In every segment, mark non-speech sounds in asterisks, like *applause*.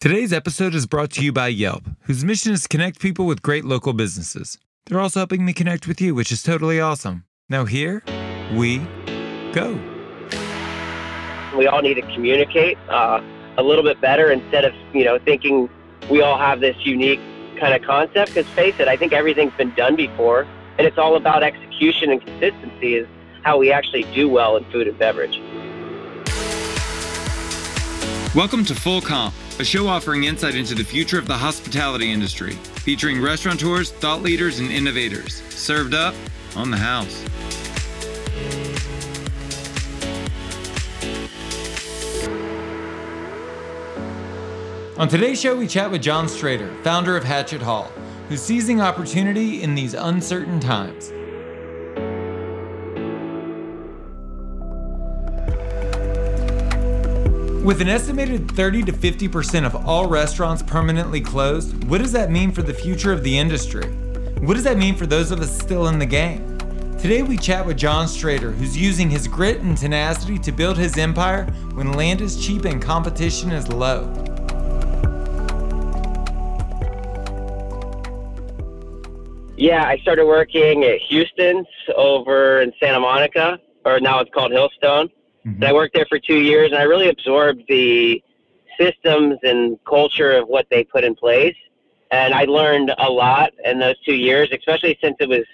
Today's episode is brought to you by Yelp, whose mission is to connect people with great local businesses. They're also helping me connect with you, which is totally awesome. Now, here we go. We all need to communicate uh, a little bit better instead of, you know, thinking we all have this unique kind of concept. Because face it, I think everything's been done before, and it's all about execution and consistency is how we actually do well in food and beverage. Welcome to Full Comp a show offering insight into the future of the hospitality industry, featuring restaurateurs, thought leaders, and innovators. Served up on the house. On today's show, we chat with John Strader, founder of Hatchet Hall, who's seizing opportunity in these uncertain times. With an estimated 30 to 50% of all restaurants permanently closed, what does that mean for the future of the industry? What does that mean for those of us still in the game? Today we chat with John Strader, who's using his grit and tenacity to build his empire when land is cheap and competition is low. Yeah, I started working at Houston's over in Santa Monica, or now it's called Hillstone. Mm-hmm. I worked there for two years, and I really absorbed the systems and culture of what they put in place. And I learned a lot in those two years, especially since it was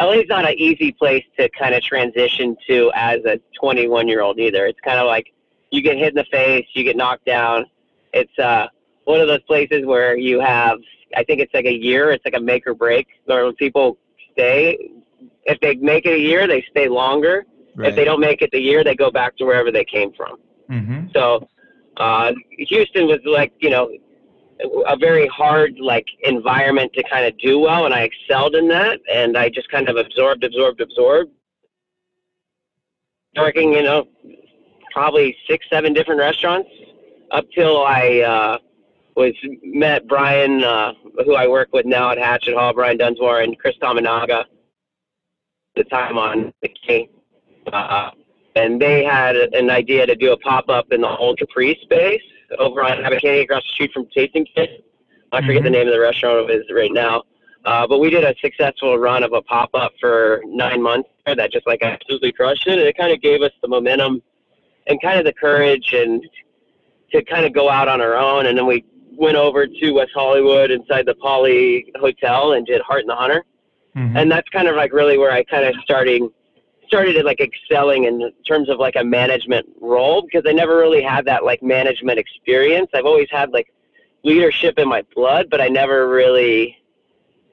LA's not an easy place to kind of transition to as a 21 year old either. It's kind of like you get hit in the face, you get knocked down. It's uh, one of those places where you have, I think it's like a year. It's like a make or break. Where people stay, if they make it a year, they stay longer. Right. If they don't make it the year, they go back to wherever they came from. Mm-hmm. So uh, Houston was like, you know, a very hard like environment to kind of do well, and I excelled in that, and I just kind of absorbed, absorbed, absorbed. Working, you know, probably six, seven different restaurants up till I uh, was met Brian, uh, who I work with now at Hatchet Hall, Brian Dunsmoor and Chris Tominaga. The time on the King uh, and they had an idea to do a pop up in the old Capri space over on Abbot across the street from Tasting Kit. I forget mm-hmm. the name of the restaurant it is right now. Uh, but we did a successful run of a pop up for nine months that just like absolutely crushed it. And it kind of gave us the momentum and kind of the courage and to kind of go out on our own. And then we went over to West Hollywood inside the Poly Hotel and did Hart and the Hunter. Mm-hmm. And that's kind of like really where I kind of started started like excelling in terms of like a management role because I never really had that like management experience. I've always had like leadership in my blood, but I never really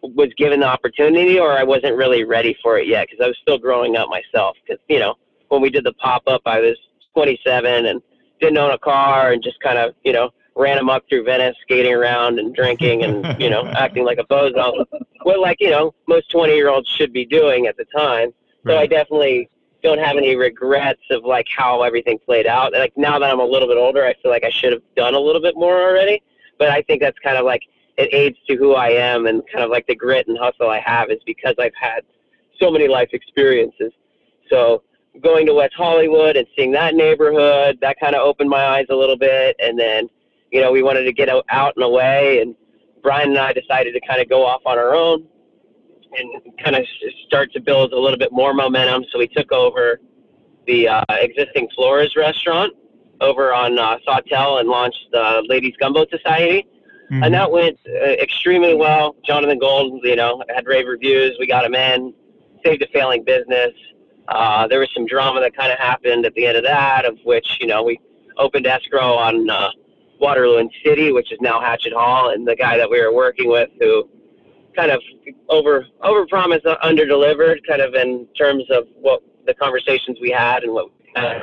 was given the opportunity or I wasn't really ready for it yet because I was still growing up myself. Because, you know, when we did the pop up, I was 27 and didn't own a car and just kind of, you know, ran amok through Venice, skating around and drinking and, you know, *laughs* acting like a bozo. What, like, you know, most 20 year olds should be doing at the time. So I definitely don't have any regrets of like how everything played out. Like now that I'm a little bit older, I feel like I should have done a little bit more already. But I think that's kind of like it aids to who I am and kind of like the grit and hustle I have is because I've had so many life experiences. So going to West Hollywood and seeing that neighborhood, that kind of opened my eyes a little bit. And then, you know, we wanted to get out, out and away. And Brian and I decided to kind of go off on our own and kind of start to build a little bit more momentum. So we took over the uh, existing Flores restaurant over on uh, Sawtelle and launched the Ladies Gunboat Society. Mm-hmm. And that went uh, extremely well. Jonathan Gold, you know, had rave reviews. We got him in, saved a failing business. Uh, there was some drama that kind of happened at the end of that, of which, you know, we opened escrow on uh, Waterloo and City, which is now Hatchet Hall. And the guy that we were working with who kind of over over promise uh, under delivered kind of in terms of what the conversations we had and what uh,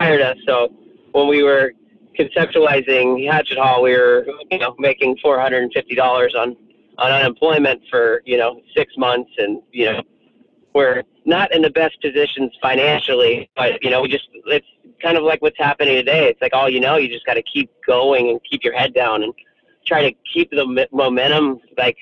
hired us. So when we were conceptualizing hatchet hall we were you know making four hundred and fifty dollars on on unemployment for you know six months and you know we're not in the best positions financially but you know we just it's kind of like what's happening today. It's like all you know you just got to keep going and keep your head down and try to keep the momentum like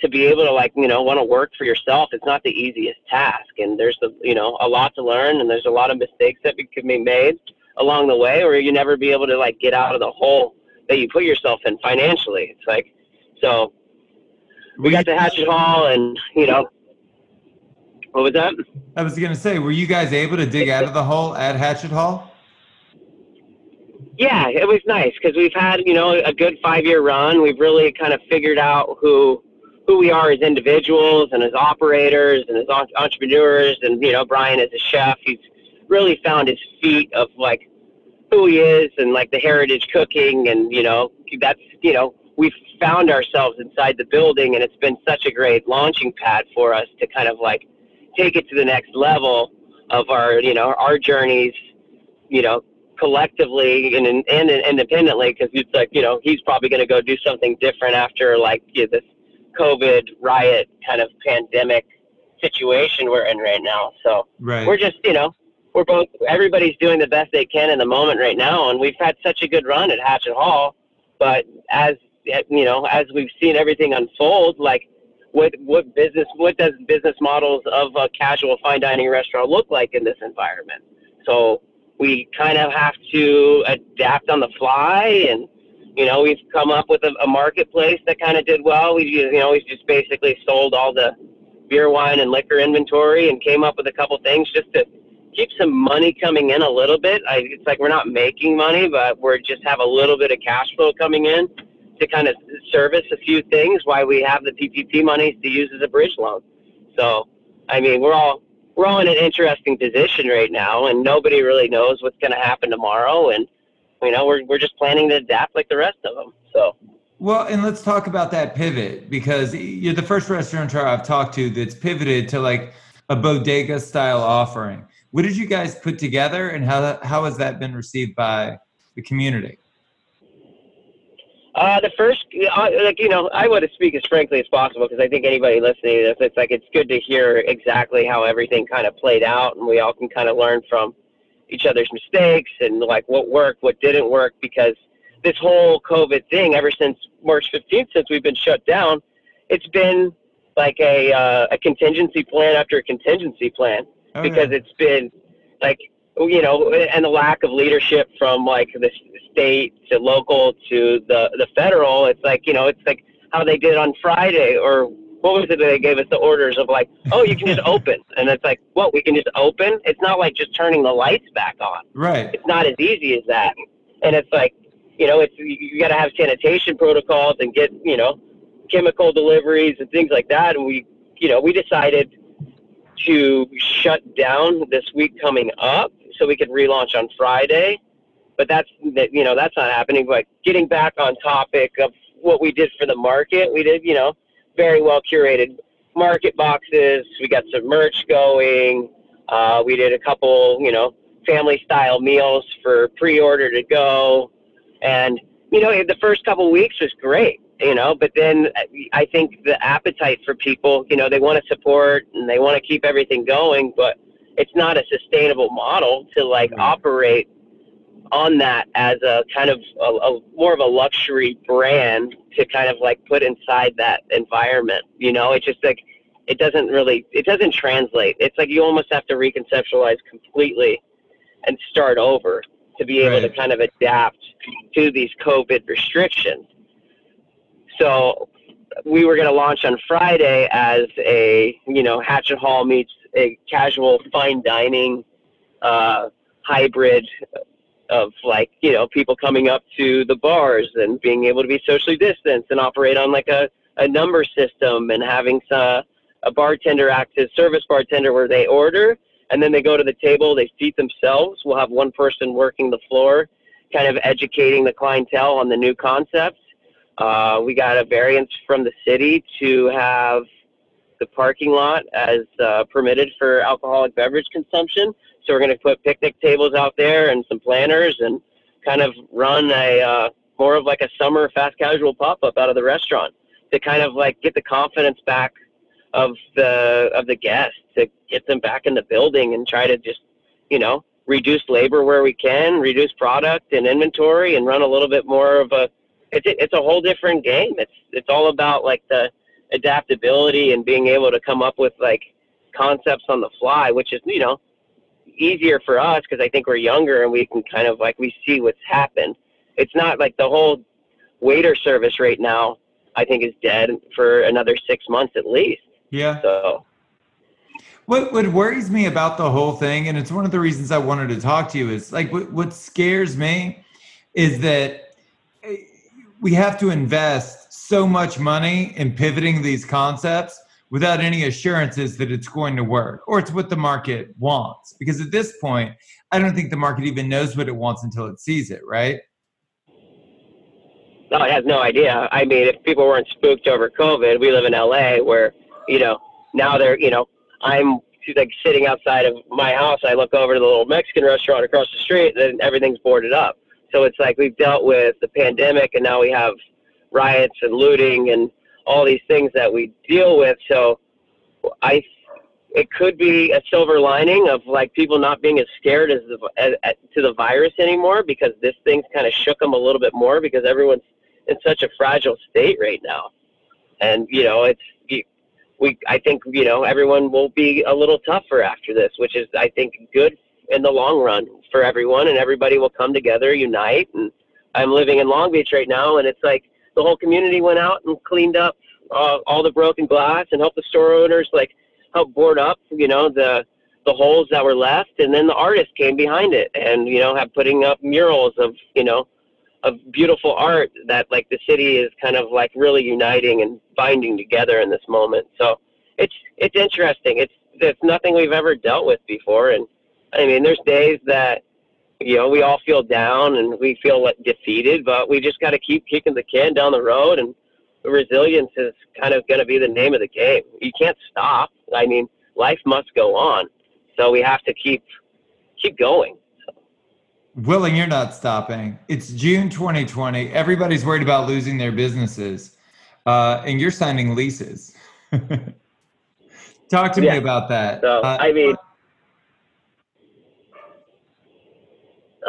to be able to like you know want to work for yourself it's not the easiest task and there's the you know a lot to learn and there's a lot of mistakes that can be made along the way or you never be able to like get out of the hole that you put yourself in financially. It's like so we got the Hatchet Hall, and you know, what was that? I was gonna say, were you guys able to dig out of the hole at Hatchet Hall? Yeah, it was nice because we've had you know a good five year run. We've really kind of figured out who who we are as individuals and as operators and as entrepreneurs. And you know, Brian as a chef, he's really found his feet of like who he is and like the heritage cooking and you know that's you know we've found ourselves inside the building and it's been such a great launching pad for us to kind of like take it to the next level of our you know our journeys you know collectively and, and, and independently because it's like you know he's probably going to go do something different after like you know, this covid riot kind of pandemic situation we're in right now. So right. we're just you know we're both everybody's doing the best they can in the moment right now and we've had such a good run at hatchet hall. But as you know as we've seen everything unfold like what what business what does business models of a casual fine dining restaurant look like in this environment? So we kind of have to adapt on the fly and you know we've come up with a, a marketplace that kind of did well we you know we just basically sold all the beer wine and liquor inventory and came up with a couple things just to keep some money coming in a little bit. I, it's like we're not making money, but we're just have a little bit of cash flow coming in to kind of service a few things. Why we have the PPP money to use as a bridge loan. So, I mean, we're all we're all in an interesting position right now, and nobody really knows what's going to happen tomorrow. And you know, we're we're just planning to adapt like the rest of them. So. Well, and let's talk about that pivot because you're the first restaurateur I've talked to that's pivoted to like a bodega style offering. What did you guys put together, and how how has that been received by the community? Uh, the first, uh, like you know, I want to speak as frankly as possible because I think anybody listening to this, it's like it's good to hear exactly how everything kind of played out, and we all can kind of learn from each other's mistakes and like what worked, what didn't work, because this whole COVID thing, ever since March 15th, since we've been shut down, it's been like a uh, a contingency plan after a contingency plan oh, because yeah. it's been like you know, and the lack of leadership from like the state to local to the the federal. It's like you know, it's like how they did on Friday or what was it that they gave us the orders of like, oh, you can just *laughs* open, and it's like, what? We can just open? It's not like just turning the lights back on. Right. It's not as easy as that, and it's like, you know, it's you, you got to have sanitation protocols and get you know, chemical deliveries and things like that, and we, you know, we decided to shut down this week coming up so we could relaunch on Friday. But that's that you know that's not happening. But getting back on topic of what we did for the market, we did you know very well curated market boxes. We got some merch going. Uh, we did a couple you know family style meals for pre-order to go, and you know the first couple weeks was great you know but then i think the appetite for people you know they want to support and they want to keep everything going but it's not a sustainable model to like operate on that as a kind of a, a, more of a luxury brand to kind of like put inside that environment you know? It's just like it doesn't really it doesn't translate. It's like you almost have to reconceptualize completely and start over to be able right. to kind of adapt to these covid restrictions. So we were going to launch on Friday as a, you know, Hatchet Hall meets a casual fine dining uh, hybrid of like, you know, people coming up to the bars and being able to be socially distanced and operate on like a, a number system and having a, a bartender act as service bartender where they order and then they go to the table, they seat themselves. We'll have one person working the floor, kind of educating the clientele on the new concepts uh, we got a variance from the city to have the parking lot as uh, permitted for alcoholic beverage consumption. So we're going to put picnic tables out there and some planters and kind of run a uh, more of like a summer fast casual pop up out of the restaurant to kind of like get the confidence back of the of the guests to get them back in the building and try to just you know reduce labor where we can, reduce product and inventory, and run a little bit more of a it's it's a whole different game. It's it's all about like the adaptability and being able to come up with like concepts on the fly, which is you know easier for us because I think we're younger and we can kind of like we see what's happened. It's not like the whole waiter service right now, I think is dead for another six months at least. Yeah. So what what worries me about the whole thing, and it's one of the reasons I wanted to talk to you, is like what, what scares me is that eh, we have to invest so much money in pivoting these concepts without any assurances that it's going to work or it's what the market wants. Because at this point, I don't think the market even knows what it wants until it sees it, right? No, it has no idea. I mean, if people weren't spooked over COVID, we live in LA where, you know, now they're, you know, I'm like sitting outside of my house. I look over to the little Mexican restaurant across the street, and everything's boarded up. So it's like we've dealt with the pandemic, and now we have riots and looting and all these things that we deal with. So I, it could be a silver lining of like people not being as scared as, the, as, as to the virus anymore because this thing's kind of shook them a little bit more because everyone's in such a fragile state right now. And you know, it's we I think you know everyone will be a little tougher after this, which is I think good in the long run for everyone, and everybody will come together, unite. And I'm living in Long Beach right now, and it's like the whole community went out and cleaned up uh, all the broken glass and helped the store owners like help board up, you know, the the holes that were left, and then the artists came behind it, and you know, have putting up murals of you know of beautiful art that like the city is kind of like really uniting and binding together in this moment. So it's it's interesting. It's it's nothing we've ever dealt with before, and I mean, there's days that you know we all feel down and we feel like defeated, but we just got to keep kicking the can down the road, and resilience is kind of going to be the name of the game. You can't stop. I mean, life must go on, so we have to keep keep going. Willing, you're not stopping. It's June 2020. Everybody's worried about losing their businesses, uh, and you're signing leases. *laughs* Talk to yeah. me about that. So, uh, I mean,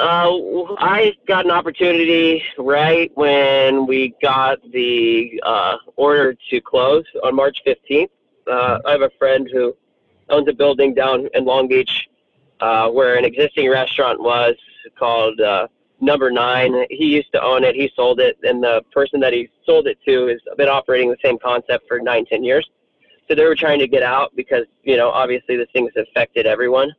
uh, I got an opportunity right when we got the uh, order to close on March 15th. Uh, I have a friend who owns a building down in Long Beach uh, where an existing restaurant was called uh, Number Nine. He used to own it. He sold it, and the person that he sold it to has been operating the same concept for nine, ten years. So they were trying to get out because you know obviously this thing's affected everyone,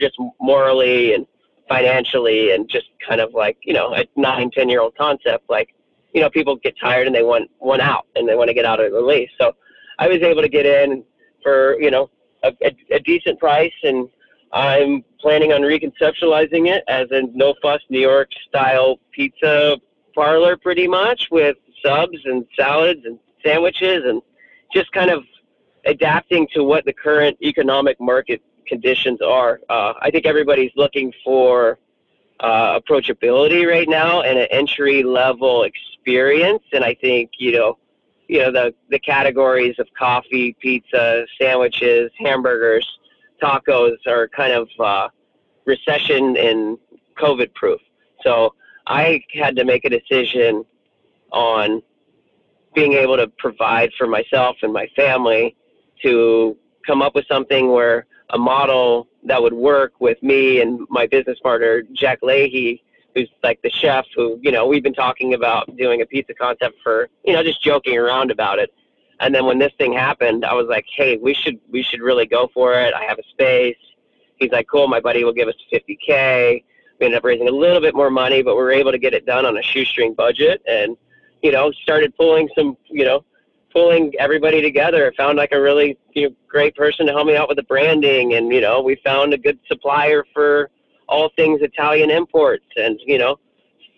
just morally and financially, and just kind of like you know a nine, ten year old concept. Like you know people get tired and they want one out and they want to get out of the lease. So I was able to get in for you know a, a, a decent price and I'm planning on reconceptualizing it as a no fuss New York style pizza parlor, pretty much with subs and salads and sandwiches and just kind of adapting to what the current economic market conditions are. Uh, I think everybody's looking for uh, approachability right now and an entry level experience, and I think you know, you know the the categories of coffee, pizza, sandwiches, hamburgers tacos are kind of uh, recession and COVID proof. So I had to make a decision on being able to provide for myself and my family to come up with something where a model that would work with me and my business partner Jack Leahy, who's like the chef who you know we've been talking about doing a pizza concept for you know just joking around about it and then when this thing happened, I was like, hey, we should we should really go for it. I have a space. He's like, cool. My buddy will give us 50k. We ended up raising a little bit more money, but we were able to get it done on a shoestring budget, and you know, started pulling some, you know, pulling everybody together. Found like a really you know, great person to help me out with the branding, and you know, we found a good supplier for all things Italian imports, and you know,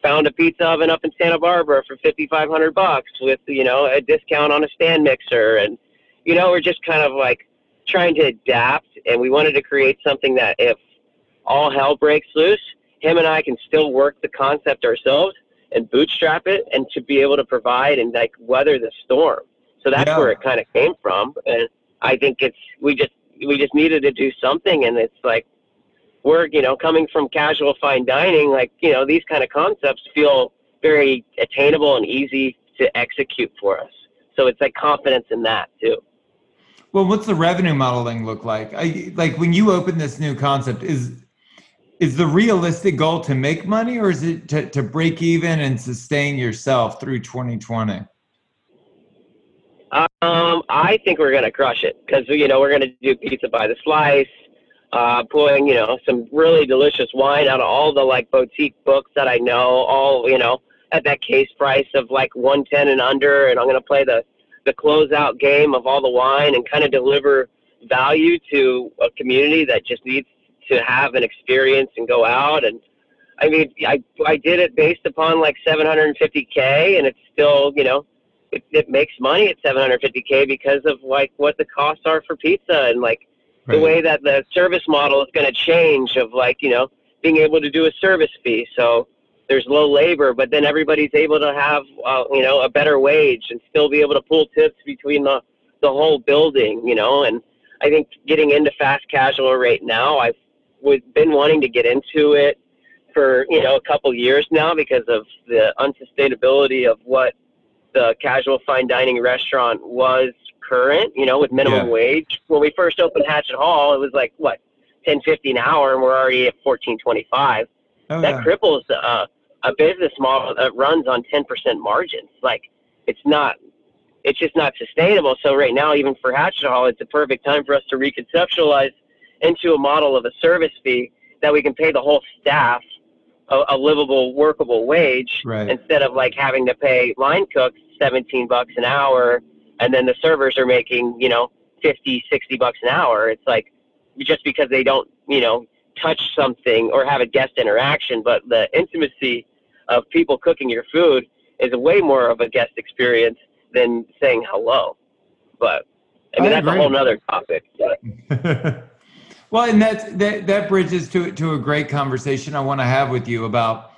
found a pizza oven up in Santa Barbara for 5500 bucks with, you know, a discount on a stand mixer. And, you know, we're just kind of like trying to adapt. And we wanted to create something that if all hell breaks loose, him and I can still work the concept ourselves and bootstrap it and to be able to provide and like weather the storm. So that's yeah. where it kind of came from. And I think it's, we just, we just needed to do something. And it's like, we're you know coming from casual fine dining like you know these kind of concepts feel very attainable and easy to execute for us so it's like confidence in that too well what's the revenue modeling look like I, like when you open this new concept is is the realistic goal to make money or is it to, to break even and sustain yourself through 2020 um, I think we're gonna crush it because you know we're gonna do pizza by the slice, uh, pulling you know some really delicious wine out of all the like boutique books that I know, all you know at that case price of like 110 and under, and I'm gonna play the the closeout game of all the wine and kind of deliver value to a community that just needs to have an experience and go out. And I mean I I did it based upon like 750k and it's still you know it, it makes money at 750k because of like what the costs are for pizza and like right. the way that the service model is going to change of like you know being able to do a service fee so there's low labor but then everybody's able to have uh, you know a better wage and still be able to pull tips between the the whole building you know and i think getting into fast casual right now i've been wanting to get into it for you know a couple years now because of the unsustainability of what the casual fine dining restaurant was current, you know, with minimum yeah. wage. When we first opened Hatchet Hall, it was like what ten fifty an hour, and we're already at fourteen twenty five. Oh, that yeah. cripples uh, a business model that runs on ten percent margins. Like it's not, it's just not sustainable. So right now, even for Hatchet Hall, it's a perfect time for us to reconceptualize into a model of a service fee that we can pay the whole staff a, a livable, workable wage right. instead of like having to pay line cooks 17 bucks an hour and then the servers are making, you know, 50, 60 bucks an hour. It's like just because they don't, you know, touch something or have a guest interaction, but the intimacy of people cooking your food is way more of a guest experience than saying hello. But I mean, I that's agree. a whole nother topic. *laughs* Well, and that's, that that bridges to to a great conversation I want to have with you about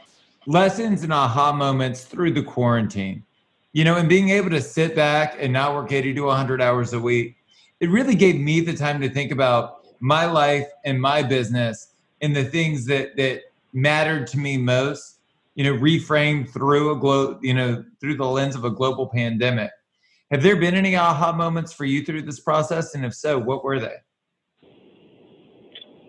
lessons and aha moments through the quarantine. You know, and being able to sit back and not work 80 to 100 hours a week, it really gave me the time to think about my life and my business and the things that that mattered to me most. You know, reframed through a globe, you know, through the lens of a global pandemic. Have there been any aha moments for you through this process? And if so, what were they?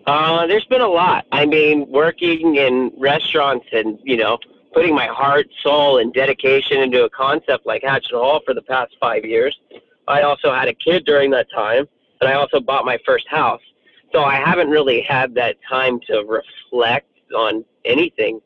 Uh, there's been a lot. I mean, working in restaurants and, you know, putting my heart, soul, and dedication into a concept like Hatchet Hall for the past five years. I also had a kid during that time, and I also bought my first house. So I haven't really had that time to reflect on anything.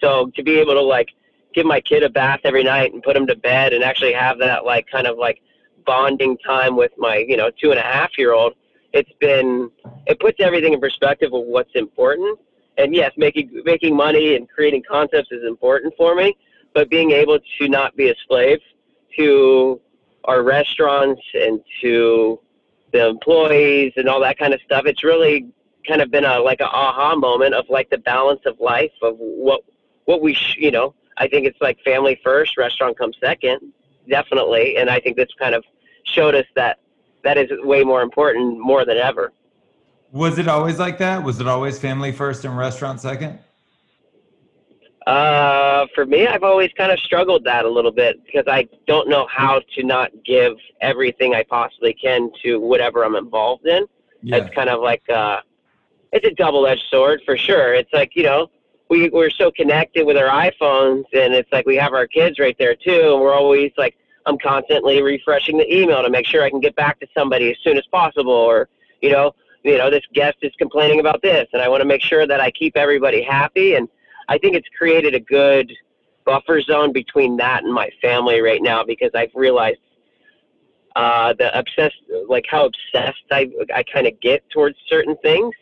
So to be able to, like, give my kid a bath every night and put him to bed and actually have that, like, kind of like bonding time with my, you know, two and a half year old it's been it puts everything in perspective of what's important. And yes, making making money and creating concepts is important for me, but being able to not be a slave to our restaurants and to the employees and all that kind of stuff, it's really kind of been a like a aha moment of like the balance of life of what what we sh- you know I think it's like family first, restaurant comes second, definitely, and I think that's kind of showed us that that is way more important more than ever. Was it always like that? Was it always family first and restaurant second? Uh, for me, I've always kind of struggled that a little bit because I don't know how to not give everything I possibly can to whatever I'm involved in. Yeah. It's kind of like uh, it's a double-edged sword for sure. It's like you know we we're so connected with our iPhones, and it's like we have our kids right there too, and we're always like I'm constantly refreshing the email to make sure I can get back to somebody as soon as possible or you know you know this guest is complaining about this and I want to make sure that I keep everybody happy and I think it's created a good buffer zone between that and my family right now because I've realized uh, the obsessed like how obsessed I I kind of get towards certain things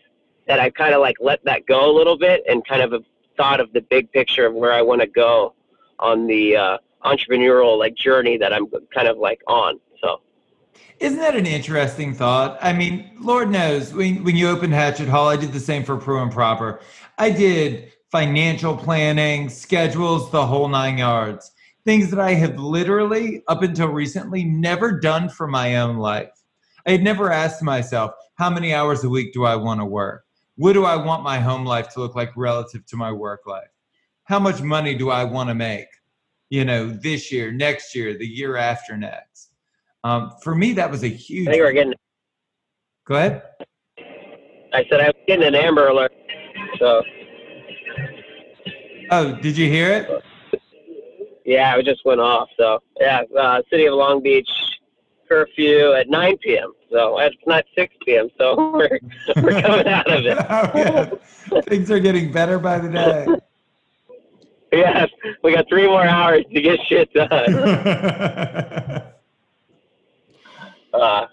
that I kind of like let that go a little bit and kind of thought of the big picture of where I want to go on the uh, entrepreneurial like journey that I'm kind of like on. Isn't that an interesting thought? I mean, Lord knows when, when you opened Hatchet Hall, I did the same for Pro and Proper. I did financial planning, schedules, the whole nine yards. Things that I have literally, up until recently, never done for my own life. I had never asked myself, how many hours a week do I want to work? What do I want my home life to look like relative to my work life? How much money do I want to make? you know, this year, next year, the year after next. Um, for me, that was a huge. I think we're getting. Go ahead. I said I was getting an Amber Alert. So. Oh, did you hear it? Yeah, it just went off. So yeah, uh, City of Long Beach curfew at 9 p.m. So it's not 6 p.m. So *laughs* we're we're coming out of it. *laughs* oh, yeah. Things are getting better by the day. *laughs* Yes, we got three more hours to get shit done. Uh,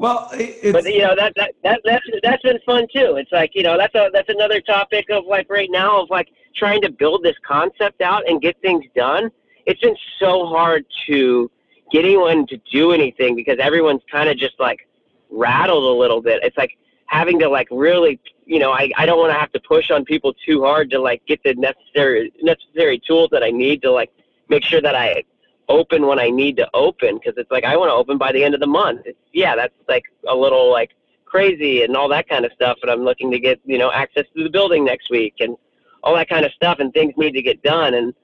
well, it's, but you know that, that that that's that's been fun too. It's like you know that's a that's another topic of like right now of like trying to build this concept out and get things done. It's been so hard to get anyone to do anything because everyone's kind of just like rattled a little bit. It's like having to like really you know I, I don't want to have to push on people too hard to like get the necessary necessary tools that I need to like make sure that I open when I need to open because it's like I want to open by the end of the month. It's, yeah, that's like a little like crazy and all that kind of stuff. And I'm looking to get you know access to the building next week and all that kind of stuff. And things need to get done. And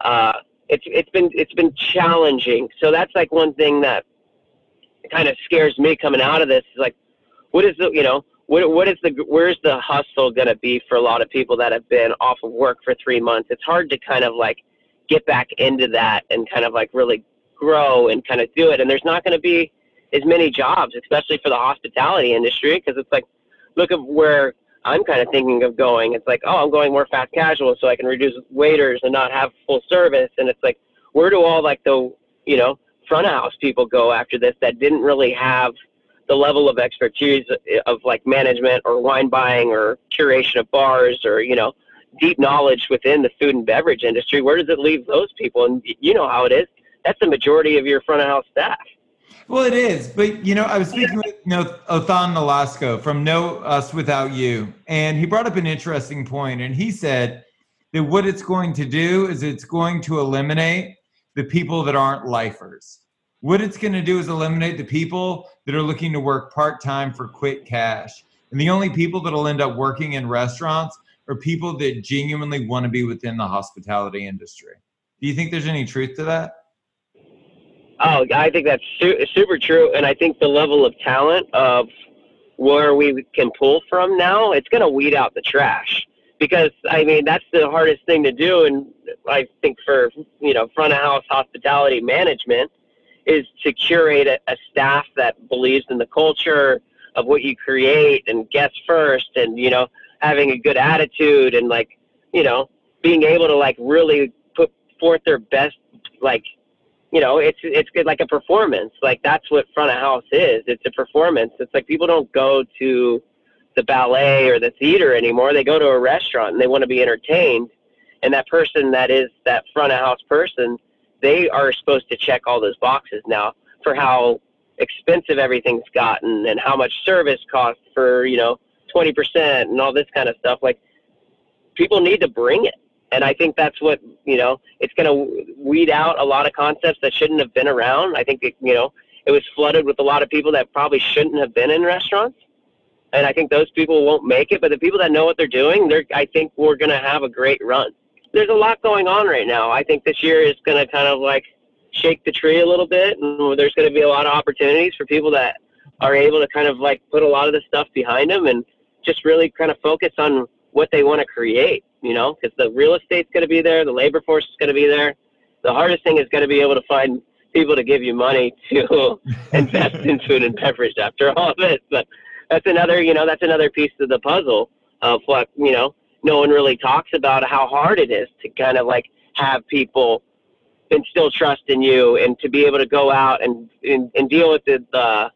uh, it's it's been it's been challenging. So that's like one thing that kind of scares me coming out of this. Is like, what is the you know what what is the where's the hustle to be for a lot of people that have been off of work for three months? It's hard to kind of like get back into that and kind of like really grow and kind of do it. And there's not going to be as many jobs, especially for the hospitality industry, because it's like, look at where I'm kind of thinking of going. It's like, oh, I'm going more fast casual so I can reduce waiters and not have full service. And it's like, where do all like the, you know, front of house people go after this that didn't really have the level of expertise eh, of like management or wine buying or curation of bars or, you know, deep knowledge within the food and beverage industry, where does it leave those people? And you know how it is. That's the majority of your front of house staff. Well, it is, but you know, I was speaking with you know, Othón Nolasco from No Us Without You, and he brought up an interesting point, and he said that what it's going to do is it's going to eliminate the people that aren't lifers. What it's going to do is eliminate the people that are looking to work part time for quick cash, and the only people that'll end up working in restaurants or people that genuinely want to be within the hospitality industry. Do you think there's any truth to that? Oh, I think that's su- super true, and I think the level of talent of where we can pull from now, it's going to weed out the trash. Because I mean, that's the hardest thing to do, and I think for you know front of house hospitality management is to curate a, a staff that believes in the culture of what you create and guests first, and you know having a good attitude and like you know being able to like really put forth their best like you know it's it's good like a performance. Like that's what front of house is. It's a performance. It's like people don't go to the ballet or the theater anymore. They go to a restaurant and they want to be entertained. And that person that is that front of house person they are supposed to check all those boxes now for how expensive everything's gotten and how much service costs for you know 20% and all this kind of stuff. Like people need to bring it. And I think that's what, you know, it's going to weed out a lot of concepts that shouldn't have been around. I think, it, you know, it was flooded with a lot of people that probably shouldn't have been in restaurants. And I think those people won't make it. But the people that know what they're doing, they're, I think we're going to have a great run. There's a lot going on right now. I think this year is going to kind of like shake the tree a little bit. And there's going to be a lot of opportunities for people that are able to kind of like put a lot of the stuff behind them and just really kind of focus on what they want to create, you know, because the real estate's going to be there, the labor force is going to be there. The hardest thing is going to be able to find people to give you money to *laughs* invest in food and beverage after all of this. But that's another, you know, that's another piece of the puzzle of what, you know, no one really talks about how hard it is to kind of like have people instill trust in you and to be able to go out and, and, and deal with the, the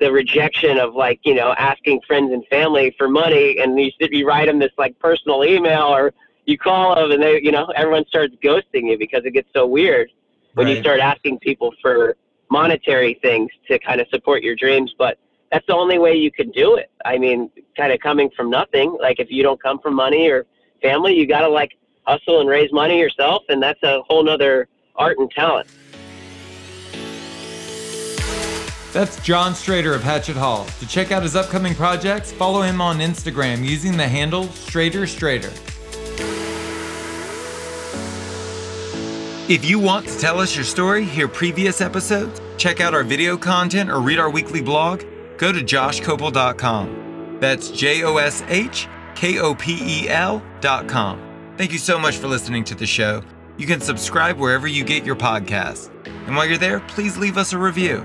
the rejection of like you know asking friends and family for money and you you write them this like personal email or you call them and they you know everyone starts ghosting you because it gets so weird when right. you start asking people for monetary things to kind of support your dreams but that's the only way you can do it i mean kind of coming from nothing like if you don't come from money or family you got to like hustle and raise money yourself and that's a whole nother art and talent That's John Strader of Hatchet Hall. To check out his upcoming projects, follow him on Instagram using the handle Strader Strader. If you want to tell us your story, hear previous episodes, check out our video content, or read our weekly blog, go to joshkopel.com. That's J O S H K O P E L.com. Thank you so much for listening to the show. You can subscribe wherever you get your podcasts. And while you're there, please leave us a review.